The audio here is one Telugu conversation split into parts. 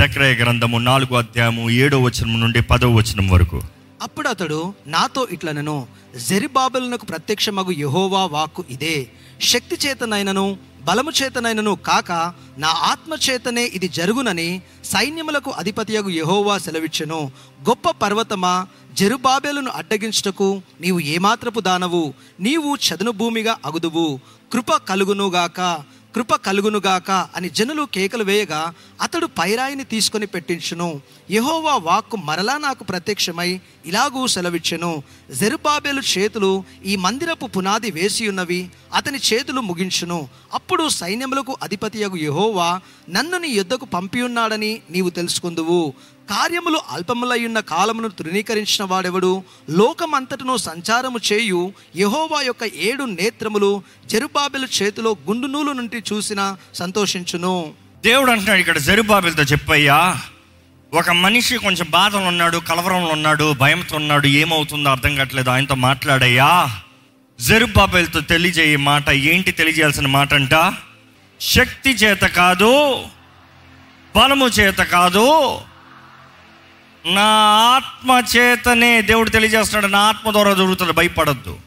జక్రయ గ్రంథము నాలుగో అధ్యాయము ఏడో వచనం నుండి పదో వచనం వరకు. అప్పుడు అతడు నాతో ఇట్లనను జెరిబాబెలునకు ప్రత్యక్షమగు యెహోవా వాక్కు ఇదే. శక్తి చేతనైనను బలము చేతనైనను కాక నా ఆత్మ చేతనే ఇది జరుగునని సైన్యములకు అధిపతియగు యెహోవా సెలవిచ్చెను. గొప్ప పర్వతమా జెరుబాబెలును అడ్డగించుటకు నీవు ఏమాత్రపు దానవు? నీవు చదును భూమిగా అగుదువు. కృప కలుగునుగాక. కృప కలుగునుగాక అని జనులు కేకలు వేయగా అతడు పైరాయిని తీసుకొని పెట్టించును. యెహోవా వాక్కు మరలా నాకు ప్రత్యక్షమై ఇలాగూ సెలవిచ్చెను. జెరుబాబేలు చేతులు ఈ మందిరపు పునాది వేసి ఉన్నవి అతని చేతులు ముగించును. అప్పుడు సైన్యములకు అధిపతియగు యహోవా నన్ను నీ యుద్ధకు పంపి ఉన్నాడని నీవు తెలుసుకుందువు. కార్యములు అల్పములయ్యున్న కాలమును తృణీకరించిన వాడెవడు? లోకమంతటను సంచారము చేయు యహోవా యొక్క ఏడు నేత్రములు జరుబాబెల చేతిలో గుండు నూలు నుండి చూసిన సంతోషించును. దేవుడు అంటున్నాడు ఇక్కడ జరుబాబెలతో చెప్పయ్యా ఒక మనిషి కొంచెం బాధలో ఉన్నాడు కలవరంలో ఉన్నాడు భయంతో ఉన్నాడు ఏమవుతుందో అర్థం కావట్లేదు ఆయనతో మాట్లాడయ్యా. జరుబాబెలతో తెలియజేయ మాట ఏంటి తెలియజేయాల్సిన మాట అంట? శక్తి చేత కాదు బలము చేత కాదు నా ఆత్మ చేతనే దేవుడు తెలియజేస్తున్నాడు నా ఆత్మ ద్వారా జరుగుతుంది భయపడద్దు.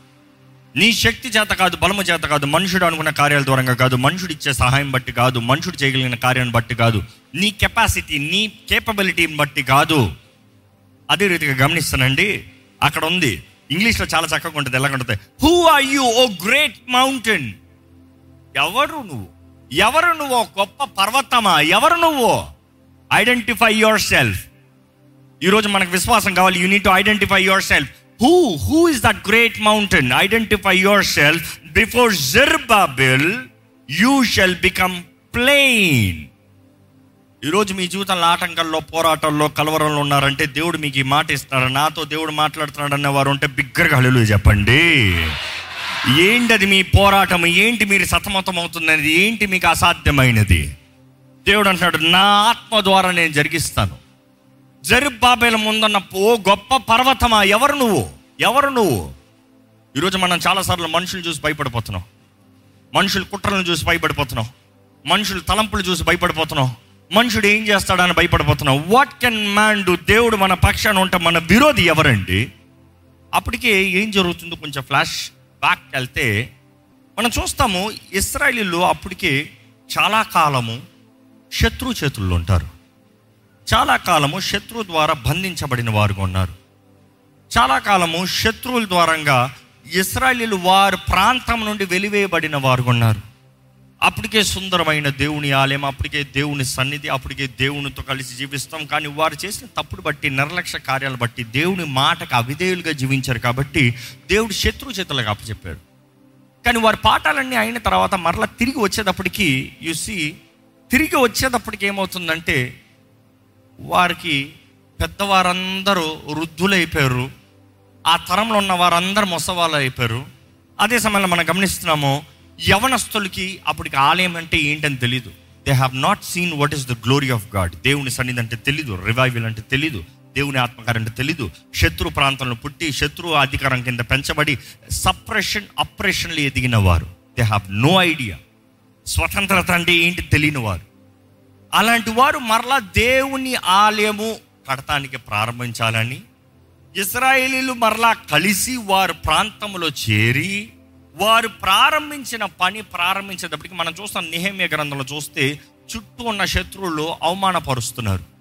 నీ శక్తి చేత కాదు బలము చేత కాదు మనుషుడు అనుకున్న కార్యాల దూరంగా కాదు మనుషుడు ఇచ్చే సహాయం బట్టి కాదు మనుషుడు చేయగలిగిన కార్యాన్ని బట్టి కాదు నీ కెపాసిటీ నీ కేపబిలిటీని బట్టి కాదు. అదే రీతిగా గమనిస్తానండి అక్కడ ఉంది. ఇంగ్లీష్లో చాలా చక్కగా ఉంటుంది ఎలాగ ఉంటుంది? Who are you O great mountain ఎవరు నువ్వు? ఎవరు నువ్వు గొప్ప పర్వతమా? ఎవరు నువ్వు? ఐడెంటిఫై యువర్ సెల్ఫ్ ఈరోజు మనకు విశ్వాసం కావాలి. You need to identify yourself who who is that great mountain identify yourself before Zerubbabel you shall become plain ఈరోజు మీ జీవితంలో ఆటంకాల్లో పోరాటాల్లో కలవరంలో ఉన్నారంటే దేవుడు మీకు ఈ మాట ఇస్తున్నారు నాతో దేవుడు మాట్లాడుతున్నాడు అనే వారు ఉంటే బిగ్గరగా హల్లు చెప్పండి. ఏంటది మీ పోరాటం ఏంటి మీరు సతమతం అవుతున్నది? ఏంటి మీకు అసాధ్యమైనది? దేవుడు అంటున్నాడు నా ఆత్మ ద్వారా నేను జరిగిస్తాను. జరుబాబేల ముందున్న ఓ గొప్ప పర్వతమా? ఎవరు నువ్వు? ఎవరు నువ్వు? ఈరోజు మనం చాలాసార్లు మనుషులు చూసి భయపడిపోతున్నాం. మనుషులు కుట్రలను చూసి భయపడిపోతున్నాం. మనుషులు తలంపులు చూసి భయపడిపోతున్నాం. మనుషుడు ఏం చేస్తాడని భయపడిపోతున్నాం. వాట్ కెన్ మ్యాన్ డు దేవుడు మన పక్షాన ఉంటే మన విరోధి ఎవరండి? అప్పటికే ఏం జరుగుతుందో కొంచెం ఫ్లాష్ బ్యాక్ వెళ్తే మనం చూస్తాము ఇస్రాయలీలు అప్పటికే చాలా కాలము శత్రు చేతుల్లో ఉంటారు. చాలా కాలము శత్రువు ద్వారా బంధించబడిన వారుగా ఉన్నారు. చాలా కాలము శత్రువుల ద్వారంగా ఇస్రాయలీలు వారి ప్రాంతం నుండి వెలివేయబడిన వారుగా ఉన్నారు. అప్పటికే సుందరమైన దేవుని ఆలయం అప్పటికే దేవుని సన్నిధి అప్పటికే దేవునితో కలిసి జీవిస్తాం. కానీ వారు చేసిన తప్పుడు బట్టి నిర్లక్ష్య కార్యాలు బట్టి దేవుని మాటకు అవిధేయులుగా జీవించారు కాబట్టి దేవుడు శత్రు చేతులకు అప్పచెప్పాడు. కానీ వారి పాఠాలన్నీ అయిన తర్వాత మరలా తిరిగి వచ్చేటప్పటికి సి తిరిగి వచ్చేటప్పటికి ఏమవుతుందంటే వారికి పెద్దవారందరూ వృద్ధులైపోయారు. ఆ తరంలో ఉన్న వారందరూ ముసవాళ్ళు అయిపోయారు అదే సమయంలో మనం గమనిస్తున్నాము యవనస్తులకి అప్పటికి ఆలయం అంటే ఏంటని తెలియదు they have not seen what is the glory of God దేవుని సన్నిధి అంటే తెలీదు రివైవల్ అంటే తెలీదు దేవుని ఆత్మకారం అంటే తెలీదు. శత్రు ప్రాంతంలో పుట్టి శత్రు అధికారం కింద పెంచబడి సప్రెషన్ అప్రెషన్లు ఎదిగిన వారు. దే హ్యావ్ నో ఐడియా స్వతంత్రత అంటే ఏంటి తెలియని వారు. అలాంటి వారు మరలా దేవుని ఆలయము కడటానికి ప్రారంభించాలని ఇస్రాయేలీలు మరలా కలిసి వారు ప్రాంతంలో చేరి వారు ప్రారంభించిన పని ప్రారంభించేటప్పటికి మనం చూస్తాం నిహేమ్య గ్రంథంలో చూస్తే చుట్టూ ఉన్న శత్రువులు అవమానపరుస్తున్నారు.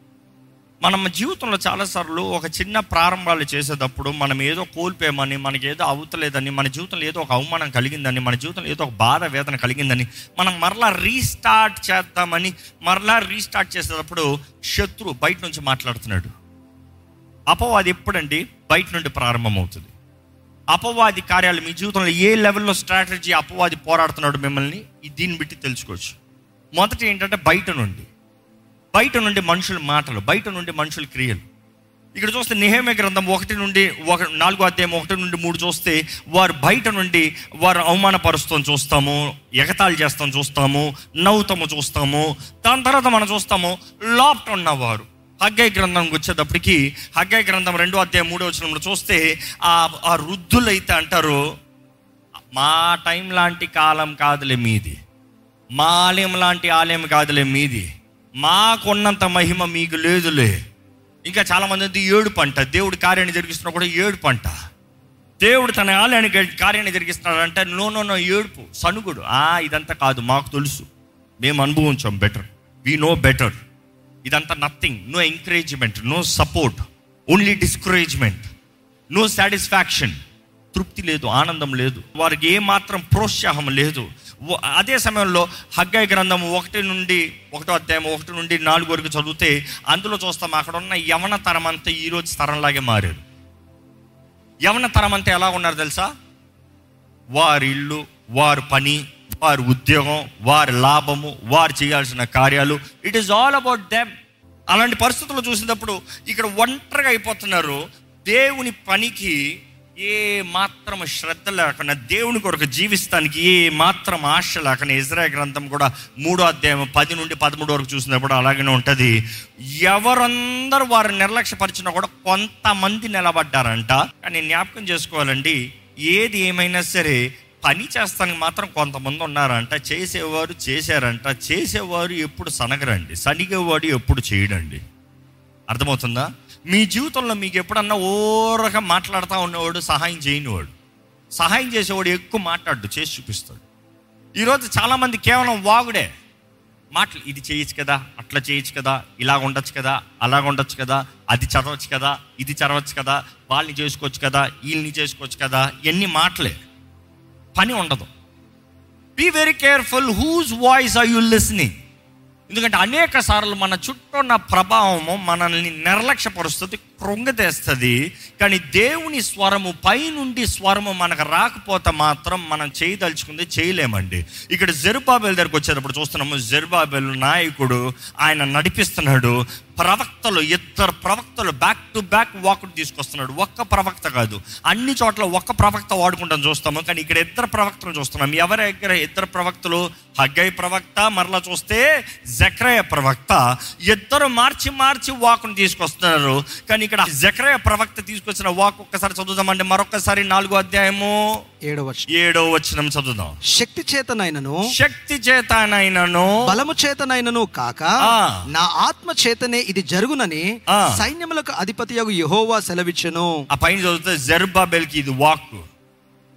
మనం జీవితంలో చాలాసార్లు ఒక చిన్న ప్రారంభాలు చేసేటప్పుడు మనం ఏదో కోల్పోయామని మనకి ఏదో అవుతలేదని మన జీవితంలో ఏదో ఒక అవమానం కలిగిందని మన జీవితంలో ఏదో ఒక బాధ వేదన కలిగిందని మనం మరలా రీస్టార్ట్ చేద్దామని మరలా రీస్టార్ట్ చేసేటప్పుడు శత్రు బయట నుంచి మాట్లాడుతున్నాడు. అపవాది ఎప్పుడండి? బయట నుండి ప్రారంభమవుతుంది. అపవాది కార్యాలు మీ జీవితంలో ఏ లెవెల్లో స్ట్రాటజీ అపవాది పోరాడుతున్నాడు మిమ్మల్ని? దీన్ని బట్టి తెలుసుకోవచ్చు. మొదటి ఏంటంటే బయట నుండి. బయట నుండి మనుషుల మాటలు బయట నుండి మనుషుల క్రియలు. ఇక్కడ చూస్తే నిహేమ గ్రంథం ఒకటి నుండి ఒక నాలుగో అధ్యాయం ఒకటి నుండి మూడు చూస్తే వారు బయట నుండి వారు అవమానపరుస్తాం చూస్తాము ఎగతాళి చేస్తాం చూస్తాము నవ్వుతాము చూస్తాము. దాని తర్వాత మనం చూస్తాము లోపట ఉన్నవారు. హగ్గై గ్రంథంకి వచ్చేటప్పటికి హగ్గై గ్రంథం రెండో అధ్యాయం మూడో వచ్చినప్పుడు చూస్తే ఆ ఆ వృద్ధులైతే అంటారు మా టైం లాంటి కాలం కాదులే మీది. మా ఆలయం లాంటి ఆలయం కాదులే మీది. మాకున్నంత మహిమ మీకు లేదులే. ఇంకా చాలామంది ఏడు పంట. దేవుడు కార్యాన్ని జరిగిస్తున్నా కూడా ఏడు పంట. దేవుడు తన ఆలయాన్ని కార్యాన్ని జరిగిస్తున్నాడంటే నో నో నో ఏడుపు. సనుగుడు. ఆ ఇదంతా కాదు మాకు తెలుసు. మేము అనుభవించాం బెటర్ వీ నో బెటర్ ఇదంతా nothing no encouragement no support only discouragement no satisfaction తృప్తి లేదు ఆనందం లేదు. వారికి ఏమాత్రం ప్రోత్సాహం లేదు. అదే సమయంలో హగ్గై గ్రంథం ఒకటి నుండి ఒకటో అధ్యాయం ఒకటి నుండి నాలుగు వరకు చదివితే అందులో చూస్తాం అక్కడ ఉన్న యవన తరం అంతా ఈరోజు తరంలాగే మారారు. యవన తరం అంతా ఎలా ఉన్నారు తెలుసా? వారి ఇల్లు వారి పని వారి ఉద్యోగం వారి లాభము వారు చేయాల్సిన కార్యాలు it is all about them అలాంటి పరిస్థితులు చూసినప్పుడు ఇక్కడ ఒంటరిగా అయిపోతున్నారు. దేవుని పనికి ఏ మాత్రం శ్రద్ధ లేకుండా దేవుని కొరకు జీవిస్తానికి ఏ మాత్రం ఆశ లేకుండా ఇజ్రాయ గ్రంథం కూడా మూడో అధ్యాయం పది నుండి పదమూడు వరకు చూసినప్పుడు అలాగనే ఉంటుంది. ఎవరందరూ వారు నిర్లక్ష్యపరిచినా కూడా కొంతమంది నిలబడ్డారంట. కానీ జ్ఞాపకం చేసుకోవాలండి ఏది ఏమైనా సరే పని చేస్తానికి మాత్రం కొంతమంది ఉన్నారంట. చేసేవారు చేశారంట. చేసేవారు ఎప్పుడు సనగరండి. సనిగేవాడు ఎప్పుడు చేయడండి. అర్థమవుతుందా? మీ జీవితంలో మీకు ఎప్పుడన్నా ఓరగా మాట్లాడుతూ ఉన్నవాడు సహాయం చేయనివాడు? సహాయం చేసేవాడు ఎక్కువ మాట్లాడు చేసి చూపిస్తాడు. ఈరోజు చాలామంది కేవలం వాగుడే. మాటలు ఇది చేయొచ్చు కదా అట్లా చేయొచ్చు కదా ఇలా ఉండొచ్చు కదా అలా ఉండొచ్చు కదా అది చదవచ్చు కదా ఇది చదవచ్చు కదా వాళ్ళని చేసుకోవచ్చు కదా వీళ్ళని చేసుకోవచ్చు కదా ఎన్ని మాటలే. పని ఉండదు. Be very careful whose voice are you listening ఎందుకంటే అనేక సార్లు మన చుట్టూ ఉన్న ప్రభావము మనల్ని నిర్లక్ష్యపరుస్తుంది కృంగతేస్తుంది కానీ దేవుని స్వరము పైనుండి స్వరము మనకు రాకపోతే మాత్రం మనం చేయదలుచుకుంది చేయలేమండి. ఇక్కడ జెరుబాబెల్ దగ్గరకు వచ్చేటప్పుడు చూస్తున్నాము జెరుబాబెల్ నాయకుడు ఆయన నడిపిస్తున్నాడు. ప్రవక్తలు ఇద్దరు ప్రవక్తలు బ్యాక్ టు బ్యాక్ వాకుడు తీసుకొస్తున్నాడు. ఒక్క ప్రవక్త కాదు. అన్ని చోట్ల ఒక్క ప్రవక్త వాడుకుంటాం చూస్తాము. కానీ ఇక్కడ ఇద్దరు ప్రవక్తలు చూస్తున్నాం. ఎవరి దగ్గర ఇద్దరు ప్రవక్తలు? హగ్గై ప్రవక్త మరలా చూస్తే జక్రయ ప్రవక్త. ఇద్దరు మార్చి మార్చి వాకును తీసుకొస్తున్నారు. కానీ ఇక్కడ జక్రయ ప్రవక్త తీసుకొచ్చిన వాక్ ఒక్కసారి చదువుదామండి. మరొకసారి నాలుగో అధ్యాయము ఏడవ వచనం. ఏడో వచనం చదువుదాం. శక్తి చేతనైనను శక్తి చేతనైనను బలము చేతనైనను కాక. నా ఆత్మ చేతనే ఇది జరుగునని. సైన్యములకు అధిపతి యహోవా సెలవిచ్చెను. ఆ పైన చదివితే జెరుబాబెల్కి ఇది వాక్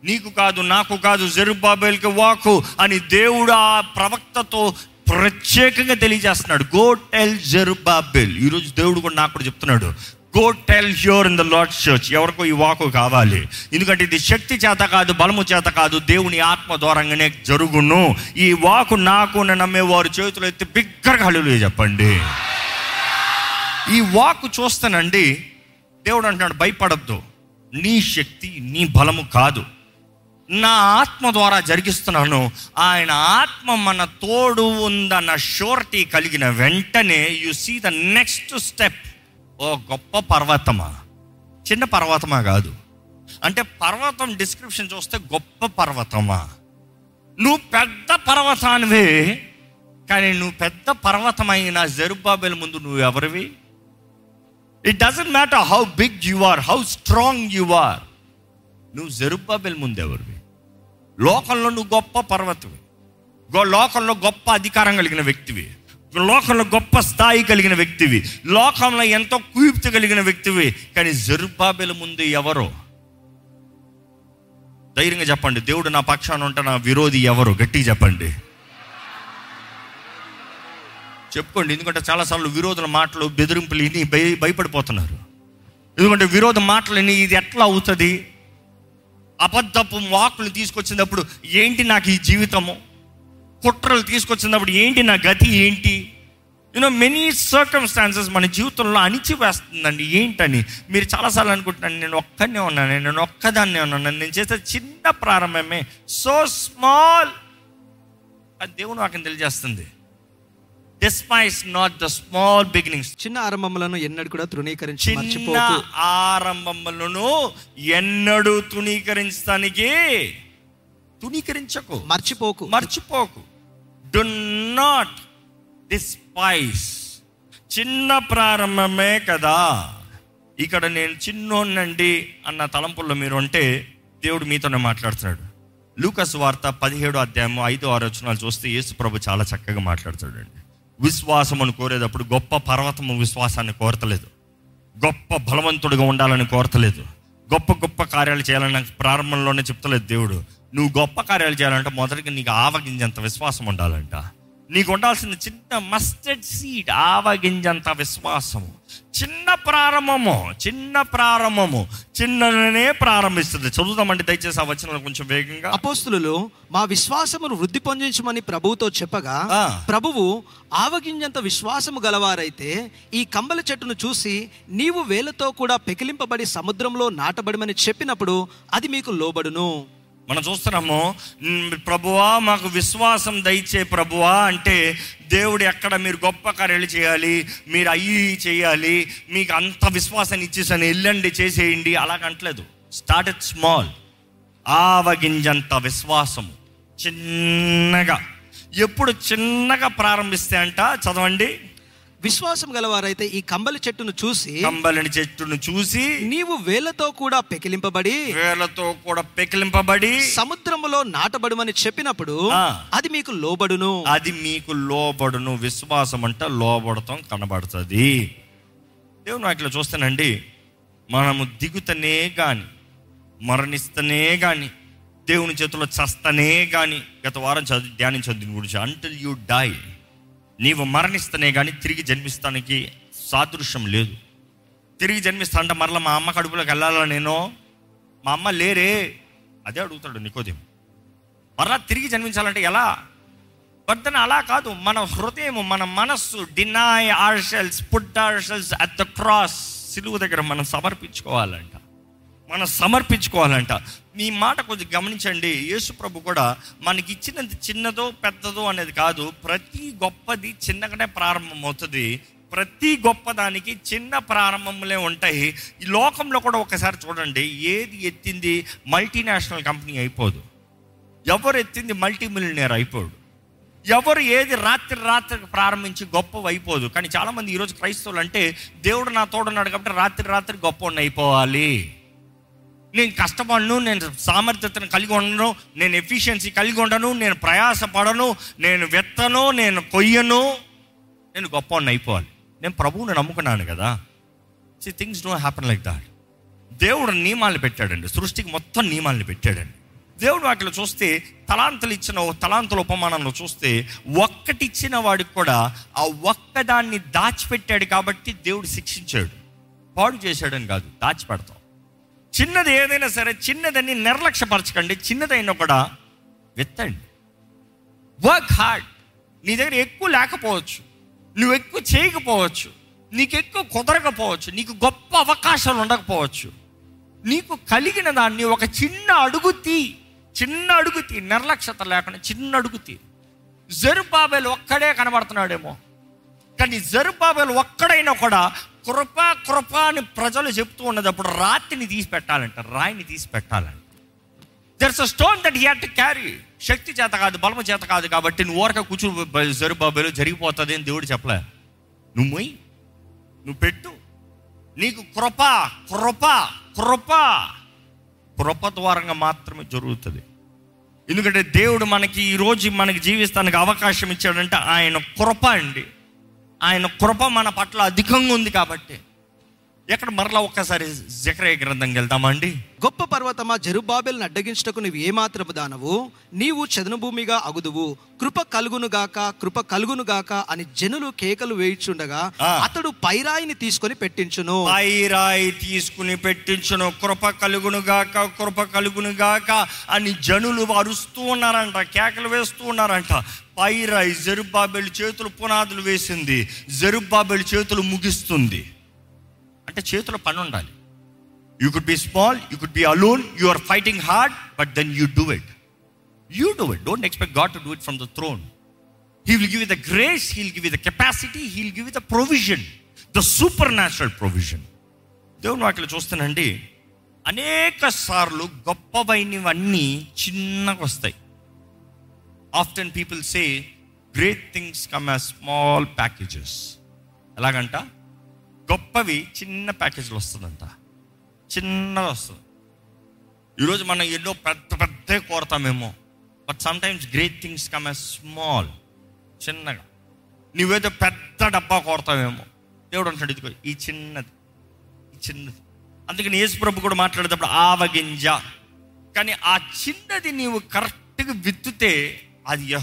నీకు కాదు నాకు కాదు జెరుబాబెల్కి వాకు అని దేవుడు ఆ ప్రవక్తతో ప్రత్యేకంగా తెలియజేస్తున్నాడు. గో టెల్ జెరుబాబెల్ ఈరోజు దేవుడు కూడా నాకు కూడా చెప్తున్నాడు. Go tell her in the lord church ఎవరికో ఈ వాకు కావాలి. ఎందుకంటే ఇది శక్తి చేత కాదు బలము చేత కాదు దేవుని ఆత్మ ద్వారంగానే జరుగును. ఈ వాకు నాకు నమ్మే వారు చేతులు ఎత్తి బిగ్గరగా హల్లేలూయా చెప్పండి. ఈ వాకు చూస్తానండి దేవుడు అంటున్నాడు భయపడద్దు. నీ శక్తి నీ బలము కాదు. నా ఆత్మ ద్వారా జరిగిస్తున్నాను. ఆయన ఆత్మ మన తోడు ఉందన్న షూరిటీ కలిగిన వెంటనే you see the next step ఓ గొప్ప పర్వతమా? చిన్న పర్వతమా కాదు. అంటే పర్వతం డిస్క్రిప్షన్ చూస్తే గొప్ప పర్వతమా? నువ్వు పెద్ద పర్వతానివే కానీ నువ్వు పెద్ద పర్వతమైన జరుబాబేల ముందు నువ్వు ఎవరివి? It doesn't matter how big you are how strong you are నువ్వు జరుబాబేల ముందు ఎవరివి? లోకంలో నువ్వు గొప్ప పర్వతవి. గో- లోకంలో గొప్ప అధికారం కలిగిన వ్యక్తివి. లోకంలో గొప్ప స్థాయి కలిగిన వ్యక్తివి. లోకంలో ఎంతో కుయుప్తి కలిగిన వ్యక్తివి. కానీ జరుబాబెల ముందు ఎవరో? ధైర్యంగా చెప్పండి. దేవుడు నా పక్షాన ఉంటే నా విరోధి ఎవరు? గట్టిగా చెప్పండి. చెప్పుకోండి. ఎందుకంటే చాలాసార్లు విరోధుల మాటలు బెదిరింపులు ఇని భయ భయపడిపోతున్నారు. ఎందుకంటే విరోధ మాటలు ఇని ఇది ఎట్లా అవుతుంది? అబద్ధపు వాకులు తీసుకొచ్చినప్పుడు ఏంటి నాకు ఈ జీవితము? కుట్రలు తీసుకొచ్చినప్పుడు ఏంటి నా గతి ఏంటి? యూనో మెనీ సర్కమ్స్టాన్సెస్ మన జీవితంలో అణిచివేస్తుందండి. ఏంటని? మీరు చాలాసార్లు అనుకుంటున్నాను నేను ఒక్కనే ఉన్నాను నేను ఒక్కదాన్నే ఉన్నాను నేను చేసే చిన్న ప్రారంభమే సో స్మాల్ అది దేవుడు నాకు తెలియజేస్తుంది. Despise not the small beginnings చిన్న ఆరంభములను ఎన్నడూ కూడా తృణీకరించి చిన్న ఆరంభములను ఎన్నడూ తుణీకరించడానికి తుణీకరించకు. మర్చిపోకు. మర్చిపోకు. డు నాట్ డిస్పైస్ చిన్న ప్రారంభమే కదా. ఇక్కడ నేను చిన్నోన్నండి అన్న తలంపుల్లో మీరు ఉంటే దేవుడు మీతోనే మాట్లాడుతున్నాడు. లూకస్ వార్త పదిహేడు అధ్యాయము ఐదు ఆరు వచనాలు చూస్తే యేసు ప్రభు చాలా చక్కగా మాట్లాడుతాడండి. విశ్వాసమును కోరేటప్పుడు గొప్ప పర్వతము విశ్వాసాన్ని కోరతలేదు. గొప్ప బలవంతుడిగా ఉండాలని కోరతలేదు. గొప్ప గొప్ప కార్యాలు చేయాలని నాకు ప్రారంభంలోనే చెప్తలేదు దేవుడు. నువ్వు గొప్ప కార్యాలు చేయాలంటే మొదటిగా నీకు ఆవగింజంత విశ్వాసం ఉండాలంట. నీకు ఉండాల్సిన చిన్న మస్టర్డ్ సీడ్ ఆవగింజంత విశ్వాసము. చిన్న ప్రారంభము చిన్న ప్రారంభము చిన్ననే ప్రారంభిస్తుంది. చదువుదామండి దయచేసి ఆ వచనాలు కొంచెం వేగంగా. అపోస్తులు మా విశ్వాసమును వృద్ధి పొందించమని ప్రభువుతో చెప్పగా. ప్రభువు ఆవగింజంత విశ్వాసము గలవారైతే ఈ కంబల చెట్టును చూసి నీవు వేలతో కూడా పెకిలింపబడి సముద్రంలో నాటబడమని చెప్పినప్పుడు అది మీకు లోబడును. మనం చూస్తున్నాము ప్రభువా మాకు విశ్వాసం దయచే ప్రభువా అంటే దేవుడు ఎక్కడ మీరు గొప్ప కార్యాలు చేయాలి మీరు అయ్యి చేయాలి మీకు అంత విశ్వాసాన్ని ఇచ్చేసాను వెళ్ళండి చేసేయండి అలాగంటలేదు స్టార్ట్ ఇట్ స్మాల్ ఆవగింజంత విశ్వాసము. చిన్నగా. ఎప్పుడు చిన్నగా ప్రారంభిస్తే అంట చదవండి. విశ్వాసం గలవారైతే ఈ కంబలి చెట్టును చూసి కంబలని చెట్టును చూసి నీవు వేలతో కూడా పెకిలింపబడి వేలతో కూడా పెకిలింపబడి సముద్రములో నాటబడుమని చెప్పినప్పుడు. అది మీకు లోబడును. అది మీకు లోబడును. విశ్వాసం అంటే లోబడతాం కనబడుతుంది. దేవుని వాటిలో చూస్తానండి. మనము దిగుతనే కానీ మరణిస్తనే కానీ దేవుని చేతిలో చస్తనే కానీ గత వారం చదివి ధ్యానించదు దీని గురించి అంటిల్ యూ డై నీవు మరణిస్తనే కానీ తిరిగి జన్మిస్తానికి సాదృశ్యం లేదు. తిరిగి జన్మిస్తా అంటే మరలా మా అమ్మ కడుపులోకి వెళ్ళాలా నేను? మా అమ్మ లేరే. అదే అడుగుతాడు నికోదేం మరలా తిరిగి జన్మించాలంటే ఎలా? వర్ధన అలా కాదు. మన హృదయం మన మనస్సు deny ourselves put ourselves at the cross సిలువు దగ్గర మనం సమర్పించుకోవాలంట. మనం సమర్పించుకోవాలంట. మీ మాట కొంచెం గమనించండి. యేసు ప్రభు కూడా మనకి ఇచ్చినది చిన్నదో పెద్దదో అనేది కాదు ప్రతి గొప్పది చిన్నగానే ప్రారంభమవుతుంది. ప్రతి గొప్పదానికి చిన్న ప్రారంభములే ఉంటాయి. ఈ లోకంలో కూడా ఒకసారి చూడండి ఏది ఎత్తింది మల్టీనేషనల్ కంపెనీ అయిపోదు. ఎవరు ఎత్తింది మల్టీ మిలియనర్ అయిపోడు. ఎవరు ఏది రాత్రి రాత్రికి ప్రారంభించి గొప్ప అయిపోదు. కానీ చాలామంది ఈరోజు క్రైస్తవులు అంటే దేవుడు నా తోడున్నాడు కాబట్టి రాత్రి రాత్రి గొప్ప అయిపోవాలి. నేను కష్టపడను నేను సామర్థ్యతను కలిగి ఉండను నేను ఎఫిషియన్సీ కలిగి ఉండను నేను ప్రయాసపడను నేను వెత్తను నేను కొయ్యను. నేను గొప్ప అయిపోవాలి. నేను ప్రభువుని నమ్ముకున్నాను కదా. So things don't happen like that దేవుడు నియమాలు పెట్టాడండి. సృష్టికి మొత్తం నియమాలను పెట్టాడండి. దేవుడు వాటిలో చూస్తే తలాంతలు ఇచ్చిన ఓ తలాంతుల ఉపమానంలో చూస్తే ఒక్కటిచ్చిన వాడికి కూడా ఆ ఒక్కదాన్ని దాచిపెట్టాడు కాబట్టి దేవుడు శిక్షించాడు. పాడు చేశాడని కాదు దాచిపెడతాం. చిన్నది ఏదైనా సరే చిన్నదని నిర్లక్ష్యపరచకండి చిన్నదైనా కూడా విత్తండి. వర్క్ హార్డ్ నీ దగ్గర ఎక్కువ లేకపోవచ్చు. నువ్వు ఎక్కువ చేయకపోవచ్చు. నీకు ఎక్కువ కుదరకపోవచ్చు. నీకు గొప్ప అవకాశాలు ఉండకపోవచ్చు. నీకు కలిగిన దాన్ని ఒక చిన్న అడుగు తీ. చిన్న అడుగు తీ. నిర్లక్ష్యత లేకుండా చిన్న అడుగు తీ. జరుబాబేలు ఒక్కడే కనబడుతున్నాడేమో. కానీ జరుబాబేలు ఒక్కడైనా కూడా కృప కృప అని ప్రజలు చెప్తూ ఉన్నదప్పుడు రాతిని తీసి పెట్టాలంట రాయిని తీసి పెట్టాలంట. There's a stone that he had to carry శక్తి చేత కాదు బలము చేత కాదు కాబట్టి నువ్వు ఊరక కూర్చుని జరుబాబేలు జరిగిపోతుంది అని దేవుడు చెప్పలే. నువ్వు మొయ్యి నువ్వు పెట్టు. నీకు కృప కృప కృప. కృప ద్వారంగా మాత్రమే జరుగుతుంది. ఎందుకంటే దేవుడు మనకి ఈరోజు మనకి జీవిస్తానికి అవకాశం ఇచ్చాడంటే. ఆయన కృప అండి. ఆయన కృప మన పట్ల అధికంగా ఉంది కాబట్టి. ఎక్కడ మరలా ఒక్కసారి జకరయ్య గ్రంథంకి వెళ్తామండి గొప్ప పర్వతమా జరుబాబెల్ని అడ్డగించటకు నువ్వు ఏమాత్రము దానవు? నీవు చదను భూమిగా అగుదువు కృప కలుగునుగాక కృప కలుగునుగాక అని జనులు కేకలు వేయిచుండగా. అతడు పైరాయిని తీసుకొని పెట్టించును. పైరాయి తీసుకుని పెట్టించును కృప కలుగును గాక కృప కలుగును గాక అని జనులు అరుస్తూ ఉన్నారంట కేకలు వేస్తూ ఉన్నారంట. పైరాయి జరుబాబెల్ చేతులు పునాదులు వేసింది. జరుబాబెల్ చేతులు ముగిస్తుంది. అంటే చేతుల పని ఉండాలి. You could be small you could be alone you are fighting hard but then you do it you do it don't expect God to do it from the throne he will give the grace he'll give the capacity he'll give the provision the supernatural provision దేవుని వాటిలో చూస్తానండి అనేక సార్లు గొప్పవైనవన్నీ చిన్నగా వస్తాయి. Often people say great things come as small packages ఎలాగంట? గొప్పవి చిన్న ప్యాకేజీలు వస్తుందంట. చిన్నగా వస్తుంది. ఈరోజు మనం ఎన్నో పెద్ద పెద్ద కోరతామేమో. But sometimes great things come as small చిన్నగా. నువ్వేదో పెద్ద డబ్బా కోరతావేమో. దేవుడు అంటాడు ఇదిగో ఈ చిన్నది ఈ చిన్నది. అందుకని యేసు ప్రభు కూడా మాట్లాడేటప్పుడు ఆవగింజ. కానీ ఆ చిన్నది నీవు కరెక్ట్గా విత్తుతే అది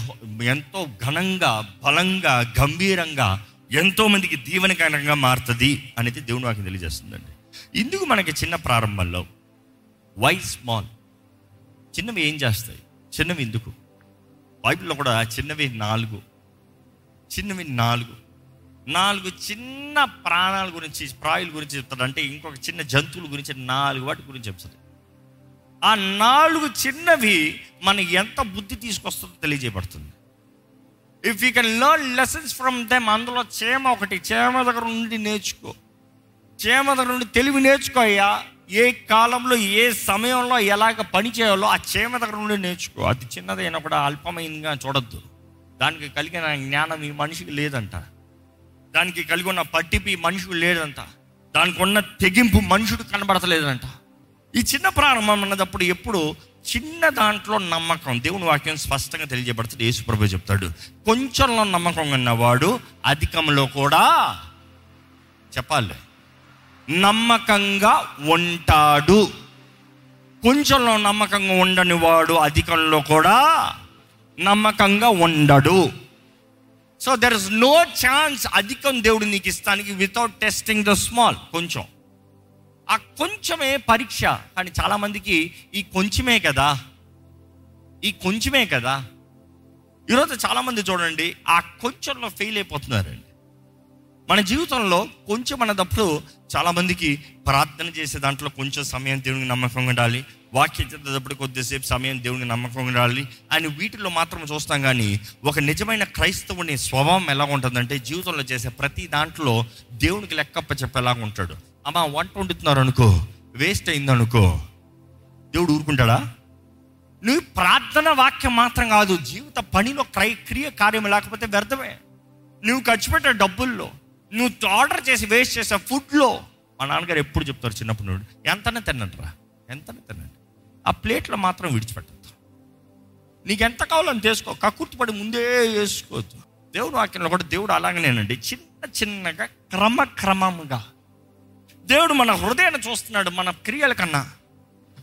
ఎంతో ఘనంగా బలంగా గంభీరంగా ఎంతో మందికి దీవెనకరంగా మారుతుంది అనేది దేవుని వాకి తెలియజేస్తుందండి. ఇందుకు మనకి చిన్న ప్రారంభంలో వై స్మాల్ చిన్నవి ఏం చేస్తాయి? చిన్నవి ఎందుకు? బైబిల్లో కూడా చిన్నవి నాలుగు. చిన్నవి నాలుగు. నాలుగు చిన్న ప్రాణాల గురించి ప్రాయుల గురించి చెప్తాడు అంటే ఇంకొక చిన్న జంతువుల గురించి నాలుగు వాటి గురించి చెప్తాడు. ఆ నాలుగు చిన్నవి మన ఎంత బుద్ధి తీసుకొస్తుందో తెలియజేయబడుతుంది. If you can learn lessons from them అందులో చేమ ఒకటి చేమ దగ్గర నుండి నేర్చుకో. చేమ దగ్గర నుండి తెలివి నేర్చుకో అయ్యా. ఏ కాలంలో ఏ సమయంలో ఎలాగ పని చేయాలో ఆ చేమ దగ్గర నుండి నేర్చుకో. అది చిన్నదైనా కూడా అల్పమైందిగా చూడొద్దు. దానికి కలిగిన జ్ఞానం ఈ మనిషికి లేదంట. దానికి కలిగి ఉన్న పట్టిపి మనిషికి లేదంట. దానికి ఉన్న తెగింపు మనుషుడు కనబడతలేదంట. ఈ చిన్న ప్రారంభం అన్నదప్పుడు ఎప్పుడు చిన్న దాంట్లో నమ్మకం. దేవుని వాక్యం స్పష్టంగా తెలియజేయబడుతుంది. యేసుప్రభు చెప్తాడు కొంచెంలో నమ్మకం ఉన్నవాడు అధికంలో కూడా చెప్పాలి. నమ్మకంగా ఉంటాడు. కొంచెంలో నమ్మకంగా ఉండని వాడు అధికంలో కూడా నమ్మకంగా ఉండడు. So there is no chance అధికం దేవుడు నీకు ఇస్తానికి వితౌట్ టెస్టింగ్ ద స్మాల్ కొంచెం. ఆ కొంచెమే పరీక్ష. కానీ చాలామందికి ఈ కొంచెమే కదా. ఈ కొంచెమే కదా. ఈరోజు చాలామంది చూడండి ఆ కొంచెంలో ఫెయిల్ అయిపోతున్నారండి. మన జీవితంలో కొంచెం అన్నదప్పుడు చాలామందికి ప్రార్థన చేసే దాంట్లో కొంచెం సమయం దేవునికి నమ్మకంగా ఉండాలి. వాక్యం చదివేటప్పుడు కొద్దిసేపు సమయం దేవునికి నమ్మకంగా ఉండాలి అని వీటిలో మాత్రం చూస్తాం కానీ ఒక నిజమైన క్రైస్తవుని స్వభావం ఎలా ఉంటుందంటే జీవితంలో చేసే ప్రతి దాంట్లో దేవునికి లెక్కప్ప చెప్పేలాగా ఉంటాడు. అమ్మ వంట వండుతున్నారు అనుకో వేస్ట్ అయింది అనుకో దేవుడు ఊరుకుంటాడా? నువ్వు ప్రార్థన వాక్యం మాత్రం కాదు జీవిత పనిలో క్రై క్రియ కార్యం లేకపోతే వ్యర్థమే. నువ్వు ఖర్చు పెట్టే డబ్బుల్లో నువ్వు ఆర్డర్ చేసి వేస్ట్ చేసే ఫుడ్లో మా నాన్నగారు ఎప్పుడు చెప్తారు చిన్నప్పుడు నుండి ఎంతనే తిన్నంటరా ఎంతనే తినండి. ఆ ప్లేట్లో మాత్రం విడిచిపెట్టద్దు. నీకు ఎంత కావాలని తీసుకో కక్కుర్తిపడి ముందే వేసుకోవద్దు. దేవుడు వాక్యంలో కూడా దేవుడు అలాగనేనండి చిన్న చిన్నగా క్రమక్రమంగా దేవుడు మన హృదయాన్ని చూస్తున్నాడు మన క్రియల కన్నా.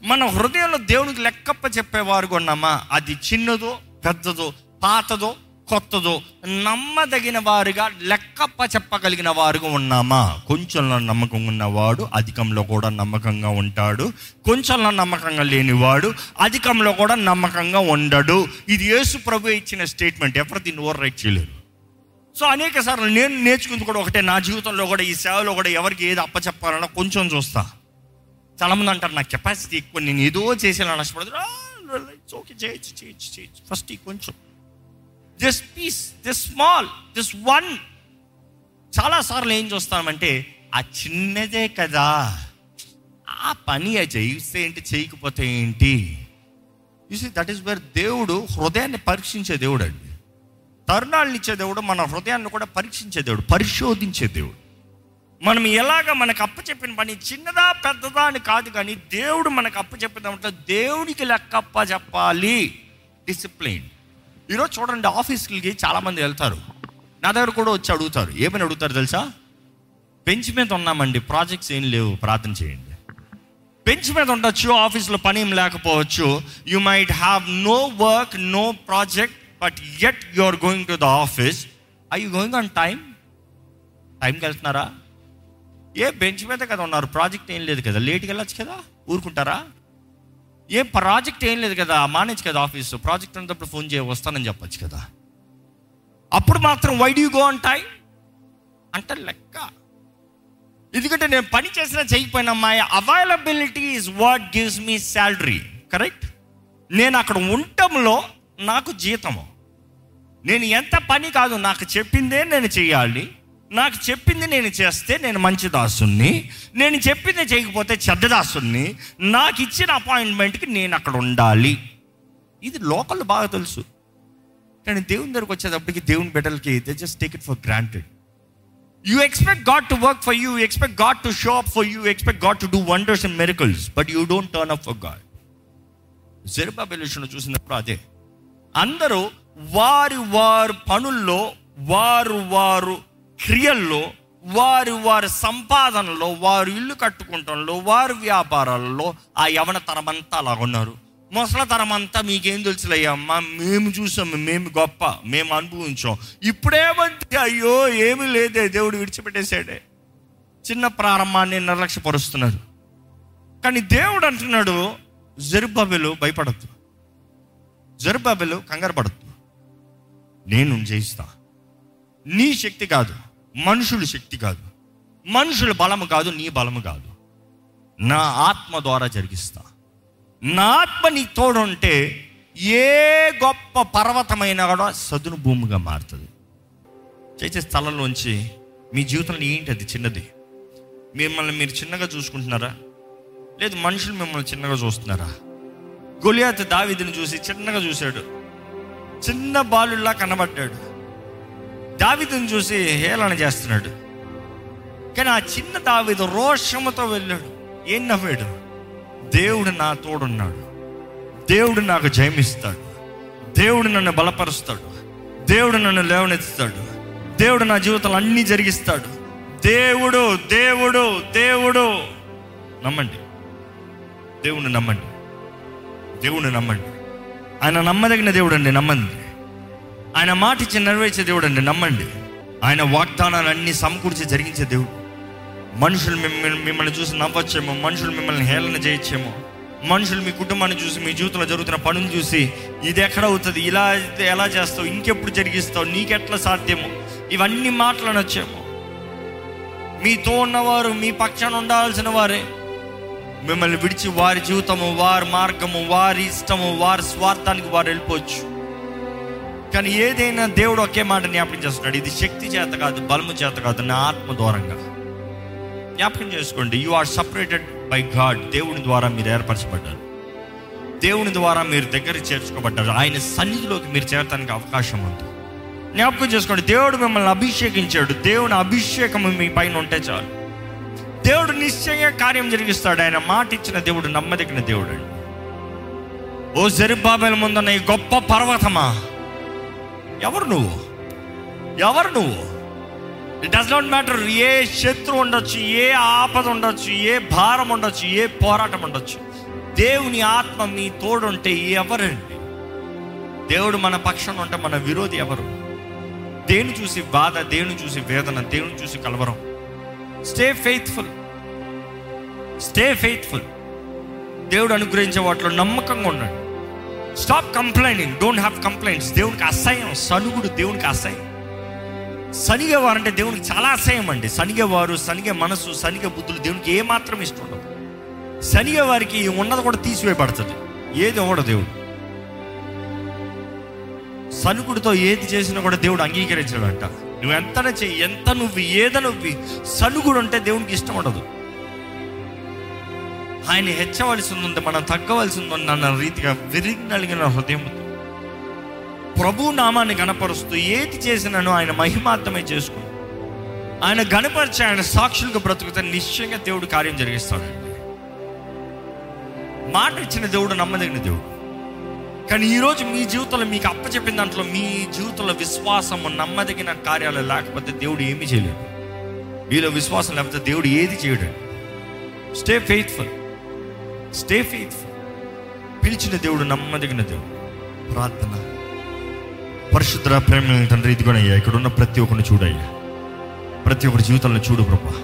మన హృదయంలో దేవునికి లెక్కప్ప చెప్పేవారు ఉన్నామా అది చిన్నదో పెద్దదో పాతదో కొత్తదో నమ్మదగిన వారుగా లెక్కప్ప చెప్పగలిగిన వారుగా ఉన్నామా? కొంచెంలో నమ్మకం ఉన్నవాడు అధికంలో కూడా నమ్మకంగా ఉంటాడు. కొంచెంలో నమ్మకంగా లేనివాడు అధికంలో కూడా నమ్మకంగా ఉండడు. ఇది యేసు ప్రభు ఇచ్చిన స్టేట్మెంట్. ఎవరు దీన్ని ఓవర్ రైట్ చేయలేరు. సో అనేక సార్లు నేను నేర్చుకుంది కూడా ఒకటే. నా జీవితంలో కూడా ఈ సేవలో కూడా ఎవరికి ఏది అప్పచెప్పాలన్నా కొంచెం చూస్తా. చాలామంది అంటారు నా కెపాసిటీ ఎక్కువ నేను ఏదో చేసేలా నష్టపడదు. ఓకే చేయొచ్చు చేయొచ్చు చేయొచ్చు. ఫస్ట్ ఈ కొంచెం. This piece this small this one చాలాసార్లు ఏం చూస్తామంటే ఆ చిన్నదే కదా. ఆ పని చేయిస్తే ఏంటి చేయకపోతే ఏంటి? చూసి దట్ ఈస్ వేర్ దేవుడు హృదయాన్ని పరీక్షించే దేవుడు అండి. తరుణాలను ఇచ్చే దేవుడు మన హృదయాన్ని కూడా పరీక్షించే దేవుడు పరిశోధించే దేవుడు. మనం ఎలాగ మనకు అప్పు చెప్పిన పని చిన్నదా పెద్దదా అని కాదు కానీ దేవుడు మనకు అప్పు చెప్పిన దేవునికి లెక్క అప్ప చెప్పాలి. డిసిప్లిన్ ఈరోజు చూడండి ఆఫీస్కి చాలామంది వెళ్తారు. నా దగ్గర కూడా వచ్చి అడుగుతారు. ఏమని అడుగుతారు తెలుసా? బెంచ్ మీద ఉన్నామండి ప్రాజెక్ట్స్ ఏం లేవు ప్రార్థన చేయండి. బెంచ్ మీద ఉండొచ్చు ఆఫీస్లో పని ఏం లేకపోవచ్చు. You might have no work no project but yet you are going to the office I you going on time టైంకి వెళ్తున్నారా ఏ బెంచ్ మీద కదా ఉన్నారు? ప్రాజెక్ట్ ఏం లేదు కదా. లేట్కి వెళ్ళచ్చు కదా? ఊరుకుంటారా? ఏ ప్రాజెక్ట్ ఏం లేదు కదా? మానేజ్ కదా ఆఫీసు ప్రాజెక్ట్ ఉన్నప్పుడు ఫోన్ చేయ వస్తానని చెప్పచ్చు కదా. అప్పుడు మాత్రం why do go on time అంటే లెక్క. ఎందుకంటే నేను పని చేసినా చేయకపోయినా my availability is what gives me salary correct నేను అక్కడ ఉండటంలో నాకు జీతము. నేను ఎంత పని కాదు నాకు చెప్పిందే నేను చేయాలి. నాకు చెప్పింది నేను చేస్తే నేను మంచి దాసుని నేను చెప్పింది చేయకపోతే చెడ్డ దాసుని నాకు ఇచ్చిన అపాయింట్మెంట్కి నేను అక్కడ ఉండాలి. ఇది లోకల్ బాగా తెలుసు. కానీ దేవుని దగ్గరకు వచ్చేటప్పటికి దేవుని బిడ్డలకి they just take it for granted you expect God to work for you expect God to show up for you expect God to do wonders and miracles but you don't turn up for God Zerubbabel విషయంలో చూసినప్పుడు అదే. అందరూ వారి వారు పనుల్లో వారు వారు క్రియల్లో వారి వారి సంపాదనలో వారు ఇల్లు కట్టుకుంటంలో వారి వ్యాపారాలలో ఆ యవన తరమంతా అలా ఉన్నారు. ముసల తరమంతా మీకేం తెలుసులయ్యా అమ్మా మేము చూసాం మేము గొప్ప మేము అనుభవించాం. ఇప్పుడేమంటే అయ్యో ఏమీ లేదే దేవుడు విడిచిపెట్టేశాడే. చిన్న ప్రారంభాన్ని నిర్లక్ష్యపరుస్తున్నారు. కానీ దేవుడు అంటున్నాడు జరుబాబెలు భయపడద్దు. జరుబాబెలు కంగారు పడద్దు. నేను జయిస్తా. నీ శక్తి కాదు మనుషుల శక్తి కాదు. మనుషుల బలము కాదు నీ బలము కాదు. నా ఆత్మ ద్వారా జరిగిస్తా. నా ఆత్మ నీ తోడుంటే ఏ గొప్ప పర్వతమైనా కూడా సదును భూమిగా మారుతుంది. చేసే స్థలంలోంచి మీ జీవితంలో ఏంటి అది చిన్నది? మిమ్మల్ని మీరు చిన్నగా చూసుకుంటున్నారా? లేదు మనుషులు మిమ్మల్ని చిన్నగా చూస్తున్నారా? గొలియాత్ దావిదిని చూసి చిన్నగా చూశాడు. చిన్న బాలుల్లా కనబడ్డాడు. దావిదుని చూసి హేళన చేస్తున్నాడు. కానీ ఆ చిన్న దావిదు రోషముతో వెళ్ళాడు. ఏం నవ్వాడు? దేవుడు నా తోడున్నాడు. దేవుడు నాకు జయమిస్తాడు. దేవుడు నన్ను బలపరుస్తాడు. దేవుడు నన్ను లేవనెత్తుతాడు. దేవుడు నా జీవితంలో అన్నీ జరిగిస్తాడు. దేవుడు దేవుడు దేవుడు. నమ్మండి. దేవుణ్ణి నమ్మండి. దేవుణ్ణి నమ్మండి. ఆయన నమ్మదగిన దేవుడు అండి నమ్మండి. ఆయన మాట ఇచ్చి నెరవేర్చే దేవుడు అండి నమ్మండి. ఆయన వాగ్దానాలన్నీ సమకూర్చి జరిగించే దేవుడు. మనుషులు మిమ్మల్ని మిమ్మల్ని చూసి నవ్వచ్చేమో మనుషులు మిమ్మల్ని హేళన చేయొచ్చేమో మనుషులు మీ కుటుంబాన్ని చూసి మీ జీవితంలో జరుగుతున్న పనులు చూసి ఇది ఎక్కడ అవుతుంది ఇలా అయితే ఎలా చేస్తావు ఇంకెప్పుడు జరిగిస్తావు నీకెట్లా సాధ్యము ఇవన్నీ మాట్లాడొచ్చేమో మీతో ఉన్నవారు మీ పక్షాన ఉండాల్సిన వారే. మిమ్మల్ని విడిచి వారి జీవితము వారి మార్గము వారి ఇష్టము వారి స్వార్థానికి వారు వెళ్ళిపోవచ్చు. కానీ ఏదైనా దేవుడు ఒకే మాట జ్ఞాపకం చేస్తున్నాడు. ఇది శక్తి చేత కాదు బలము చేత కాదు నా ఆత్మ దూరంగా జ్ఞాపకం చేసుకోండి you are separated by God దేవుని ద్వారా మీరు ఏర్పరచబడ్డారు. దేవుని ద్వారా మీరు దగ్గర చేర్చుకోబడ్డారు. ఆయన సన్నిధిలోకి మీరు చేరటానికి అవకాశం ఉంది. జ్ఞాపకం చేసుకోండి దేవుడు మిమ్మల్ని అభిషేకించాడు. దేవుని అభిషేకం మీ పైన ఉంటే చాలు. దేవుడు నిశ్చయంగా కార్యం జరిగిస్తాడు. ఆయన మాట ఇచ్చిన దేవుడు నమ్మదగిన దేవుడు అండి. ఓ జరుబాబెల ముందున్న ఈ గొప్ప పర్వతమా? ఎవరు నువ్వు? ఎవరు నువ్వు? ఇట్ డస్ నాట్ మ్యాటర్ ఏ శత్రు ఉండొచ్చు ఏ ఆపద ఉండొచ్చు ఏ భారం ఉండొచ్చు ఏ పోరాటం ఉండొచ్చు. దేవుని ఆత్మ మీ తోడుంటే ఎవరండి? దేవుడు మన పక్షం ఉంటే మన విరోధి ఎవరు? దేని చూసి బాధ దేని చూసి వేదన దేవుని చూసి కలవరం? స్టే ఫెయిత్ఫుల్ స్టే ఫెయిత్ఫుల్ దేవుడు అనుగ్రహించే వాటిలో నమ్మకంగా ఉండండి. Stop complaining don't have complaints దేవునికి అసహ్యం. సనుగుడు దేవునికి అసహ్యం. సనిగేవారు అంటే దేవునికి చాలా అసహ్యం అండి. సనిగేవారు సనిగే మనసు సనిగే బుద్ధులు దేవునికి ఏమాత్రం ఇష్టం ఉండదు. సనిగే వారికి ఉన్నది కూడా తీసివేయబడుతుంది. ఏది ఇవ్వడు దేవుడు? సనుగుడితో ఏది చేసినా కూడా దేవుడు అంగీకరించాడంట. నువ్వు ఎంత చెయ్యి ఎంత నువ్వు ఏద నువ్వు సనుగుడు ఉంటే దేవునికి ఇష్టం ఉండదు. ఆయన హెచ్చవలసి ఉంది మనం తగ్గవలసి ఉంది అన్న రీతిగా విరిగినలిగిన హృదయం. ప్రభు నామాన్ని గణపరుస్తూ ఏది చేసినానో ఆయన మహిమార్థమే చేసుకుని ఆయన గణపరిచి ఆయన సాక్షులకు బ్రతుకుతే నిశ్చయంగా దేవుడు కార్యం జరిగిస్తాడు. మాట ఇచ్చిన దేవుడు నమ్మదగిన దేవుడు. కానీ ఈరోజు మీ జీవితంలో మీకు అప్పచెప్పిన దాంట్లో మీ జీవితంలో విశ్వాసము నమ్మదగిన కార్యాలు లేకపోతే దేవుడు ఏమీ చేయలేడు మీలో విశ్వాసం లేకపోతే దేవుడు ఏది చేయడు స్టే ఫెయిత్ఫుల్ స్టే ఫెయిత్ఫుల్ పిలిచిన దేవుడు నమ్మదగిన దేవుడు. ప్రార్థన. పరిశుద్ధ ప్రేమ తండ్రి ఇదిగోనయ్యా ఇక్కడ ఉన్న ప్రతి ఒక్కరిని చూడయ్యా. ప్రతి ఒక్కరి జీవితంలో చూడు ప్రభా.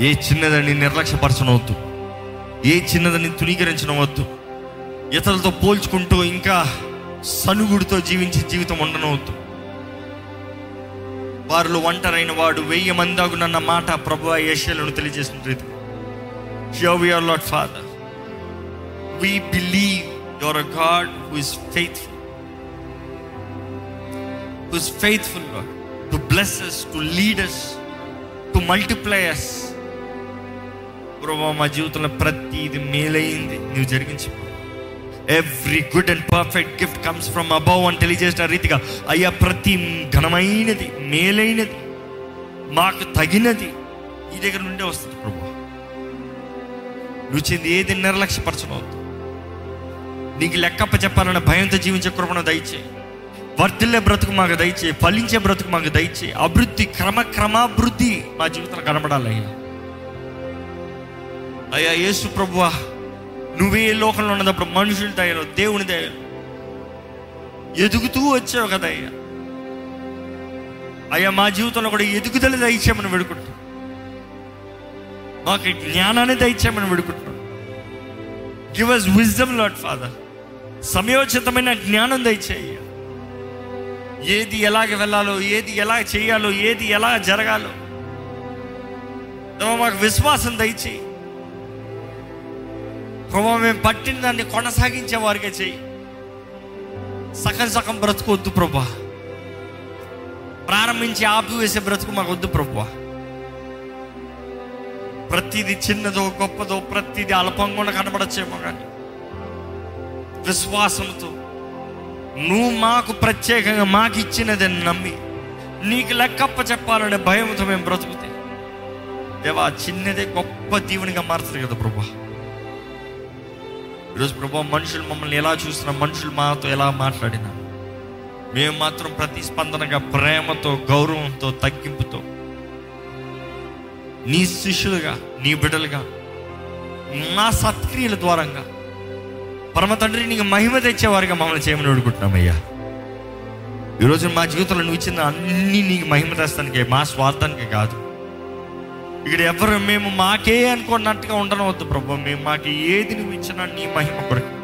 ఏ చిన్నదని నిర్లక్ష్యపరచనవద్దు. ఏ చిన్నదని తునీకరించనవద్దు ఇతరులతో పోల్చుకుంటూ ఇంకా సనుగుడితో జీవించే జీవితం ఉండనవద్దు. వారిలో ఒంటరైన వాడు వెయ్యి మందాగునన్న మాట ప్రభు ఏషియాలను తెలియజేసిన రీతి your Lord Father we believe your a God who's faithful who's faithful to blesses to leaders to multipliers ప్రభు మా జీవితంలో ప్రతిది మేలైంది. నువ్వు జరిగించి. Every good and perfect gift comes from above అని తెలియజేసిన రీతిగా అయ్యా ప్రతి ఘనమైనది మేలైనది మాకు తగినది ఈ దగ్గర నుండే వస్తుంది ప్రభు. రుచింది ఏది నిర్లక్ష్యపరచవద్దు నీకు లెక్కప్ప చెప్పాలన్న భయంతో జీవించే కృపణ దయచే. వర్తిల్లే బ్రతుకు మాకు దయచే ఫలించే బ్రతుకు మాకు దయచే. అభివృద్ధి క్రమక్రమాభివృద్ధి మా జీవితంలో కనబడాలి అయ్యా. అయ్యా యేసు ప్రభువా నువ్వే లోకంలో ఉన్నదప్పుడు మనుషుల దయలో దేవుని దయలో. ఎదుగుతూ వచ్చావు కదా అయ్యా. అయ్యా మా జీవితంలో కూడా ఎదుగుదల దయచేయమని వేడుకుంటున్నాం. మాకు జ్ఞానాన్ని దయచేయమని వేడుకుంటున్నాం. Give us wisdom Lord Father సమయోచితమైన జ్ఞానం దయచేయ ఏది ఎలాగ వెళ్ళాలో ఏది ఎలా చేయాలో ఏది ఎలా జరగాలో. మాకు విశ్వాసం దయచేయి ప్రభావ మేము పట్టిన దాన్ని కొనసాగించే వారికే చెయ్యి. సగం సగం బ్రతుకొద్దు ప్రభా ప్రారంభించి ఆపివేసే బ్రతుకు మాకు వద్దు ప్రభా ప్రతిది చిన్నదో గొప్పదో ప్రతిది అల్పంగా కనబడచ్చేమో కానీ విశ్వాసంతో నువ్వు మాకు ప్రత్యేకంగా మాకు ఇచ్చినదని నమ్మి నీకు లెక్కప్ప చెప్పాలనే భయంతో మేము బ్రతుకుతే దేవా చిన్నదే గొప్ప దీవునిగా మారుతుంది కదా ప్రభా ఈరోజు ప్రభా మనుషులు మమ్మల్ని ఎలా చూసినా మనుషులు మాతో ఎలా మాట్లాడినా మేము మాత్రం ప్రతిస్పందనగా ప్రేమతో గౌరవంతో తగ్గింపుతో నీ శిష్యులుగా నీ బిడ్డలుగా మా సత్క్రియల ద్వారంగా పరమ తండ్రి నీకు మహిమ తెచ్చేవారిగా మమ్మల్ని చేయమని అడుగుతున్నామయ్యా. ఈరోజు మా జీవితంలో నువ్వు ఇచ్చిన అన్ని నీకు మహిమ తెస్తానికే మా స్వార్థానికి కాదు. ఇక్కడ ఎవరు మేము మాకే అనుకున్నట్టుగా ఉండడం వద్దు ప్రభు. మేము మాకు ఏది నువ్వు ఇచ్చినా నీ మహిమ కొరకు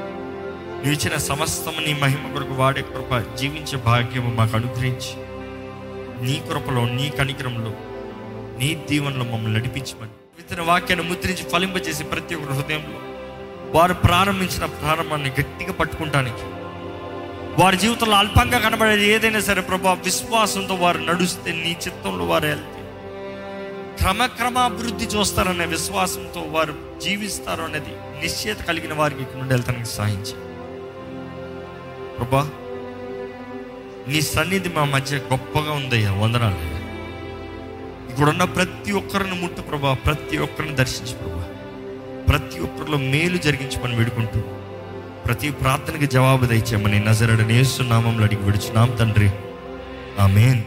నువ్వు ఇచ్చిన సమస్తము నీ మహిమ కొరకు వాడే కృప జీవించే భాగ్యము మాకు అనుగ్రహించి నీ కృపలో నీ కనికరంలో నీ దీవెనలో మమ్మల్ని నడిపించమని. విత్తన వాక్యాన్ని ముద్రించి ఫలింపజేసి ప్రతి ఒక్కరి హృదయంలో వారు ప్రారంభించిన ప్రారంభాన్ని గట్టిగా పట్టుకుంటానికి వారి జీవితంలో అల్పంగా కనబడేది ఏదైనా సరే ప్రభా విశ్వాసంతో వారు నడుస్తే నీ చిత్తంలో వారు వెళ్తారు. క్రమక్రమాభివృద్ధి చూస్తారనే విశ్వాసంతో వారు జీవిస్తారు అనేది నిశ్చయత కలిగిన వారికి ఇక్కడ నుండి వెళ్తానికి సాధించి ప్రభా నీ సన్నిధి మా మధ్య గొప్పగా ఉందయ్యా వందనాలు ఇక్కడున్న ప్రతి ఒక్కరిని ముట్టు ప్రభా ప్రతి ఒక్కరిని దర్శించు ప్రభా. ప్రతి ఒక్కరిలో మేలు జరిగించమని వేడుకుంటూ ప్రతి ప్రార్థనకి జవాబు దయచేయమని నజరడనేస్తున్నామంలో అడిగి విడుచున్నాం తండ్రి. ఆమెన్.